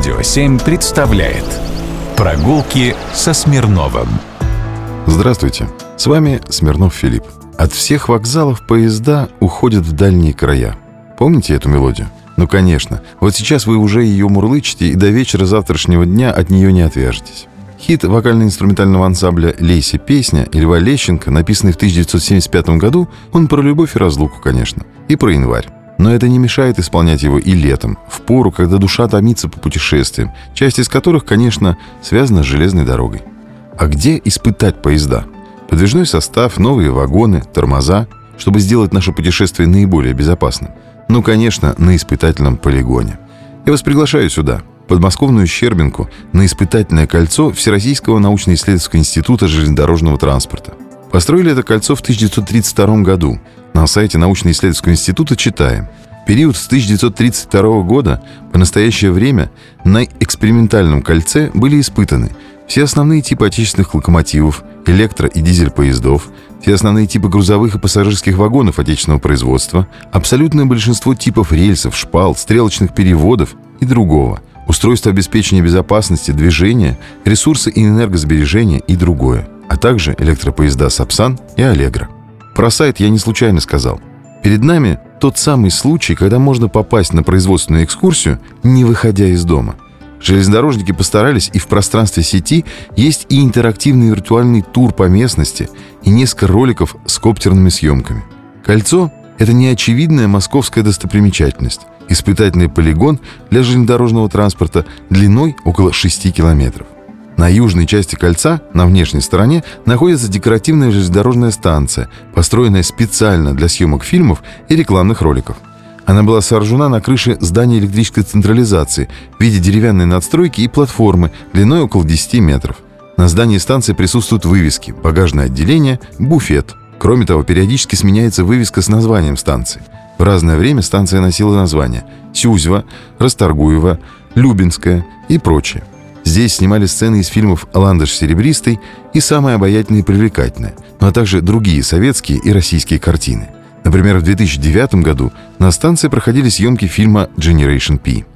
Радио 7 представляет Прогулки со Смирновым Здравствуйте, с вами Смирнов Филипп. От всех вокзалов поезда уходят в дальние края. Помните эту мелодию? Ну, конечно. Вот сейчас вы уже ее мурлычете, и до вечера завтрашнего дня от нее не отвяжетесь. Хит вокально-инструментального ансамбля «Лейся песня» Льва Лещенко, написанный в 1975 году, он про любовь и разлуку, конечно, и про январь. Но это не мешает исполнять его и летом, в пору, когда душа томится по путешествиям, часть из которых, конечно, связана с железной дорогой. А где испытать поезда? Подвижной состав, новые вагоны, тормоза, чтобы сделать наше путешествие наиболее безопасным. Ну, конечно, на испытательном полигоне. Я вас приглашаю сюда, подмосковную Щербинку на испытательное кольцо Всероссийского научно-исследовательского института железнодорожного транспорта. Построили это кольцо в 1932 году. На сайте научно-исследовательского института читаем. период с 1932 года по настоящее время на экспериментальном кольце были испытаны все основные типы отечественных локомотивов, электро- и дизель-поездов, все основные типы грузовых и пассажирских вагонов отечественного производства, абсолютное большинство типов рельсов, шпал, стрелочных переводов и другого – устройство обеспечения безопасности движения, ресурсы и энергосбережения и другое, а также электропоезда «Сапсан» и «Аллегра». Про сайт я не случайно сказал. Перед нами тот самый случай, когда можно попасть на производственную экскурсию, не выходя из дома. Железнодорожники постарались, и в пространстве сети есть и интерактивный виртуальный тур по местности, и несколько роликов с коптерными съемками. Кольцо – это неочевидная московская достопримечательность – испытательный полигон для железнодорожного транспорта длиной около 6 километров. На южной части кольца, на внешней стороне, находится декоративная железнодорожная станция, построенная специально для съемок фильмов и рекламных роликов. Она была сооружена на крыше здания электрической централизации в виде деревянной надстройки и платформы длиной около 10 метров. На здании станции присутствуют вывески, багажное отделение, буфет. Кроме того, периодически сменяется вывеска с названием станции – в разное время станция носила названия Сюзева, Расторгуева, Любинская и прочее. Здесь снимали сцены из фильмов «Ландыш серебристый» и «Самое обаятельное и привлекательное», ну а также другие советские и российские картины. Например, в 2009 году на станции проходили съемки фильма «Generation P».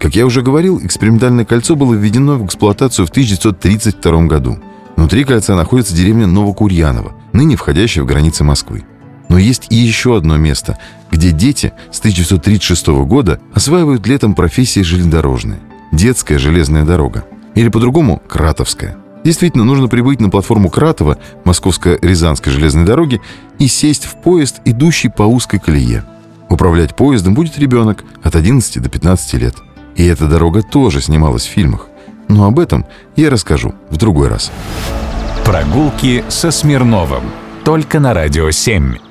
Как я уже говорил, экспериментальное кольцо было введено в эксплуатацию в 1932 году. Внутри кольца находится деревня Новокурьяново, ныне входящая в границы Москвы. Но есть и еще одно место, где дети с 1936 года осваивают летом профессии железнодорожные. Детская железная дорога. Или по-другому – Кратовская. Действительно, нужно прибыть на платформу Кратова Московско-Рязанской железной дороги и сесть в поезд, идущий по узкой колее. Управлять поездом будет ребенок от 11 до 15 лет. И эта дорога тоже снималась в фильмах. Но об этом я расскажу в другой раз. Прогулки со Смирновым. Только на «Радио 7».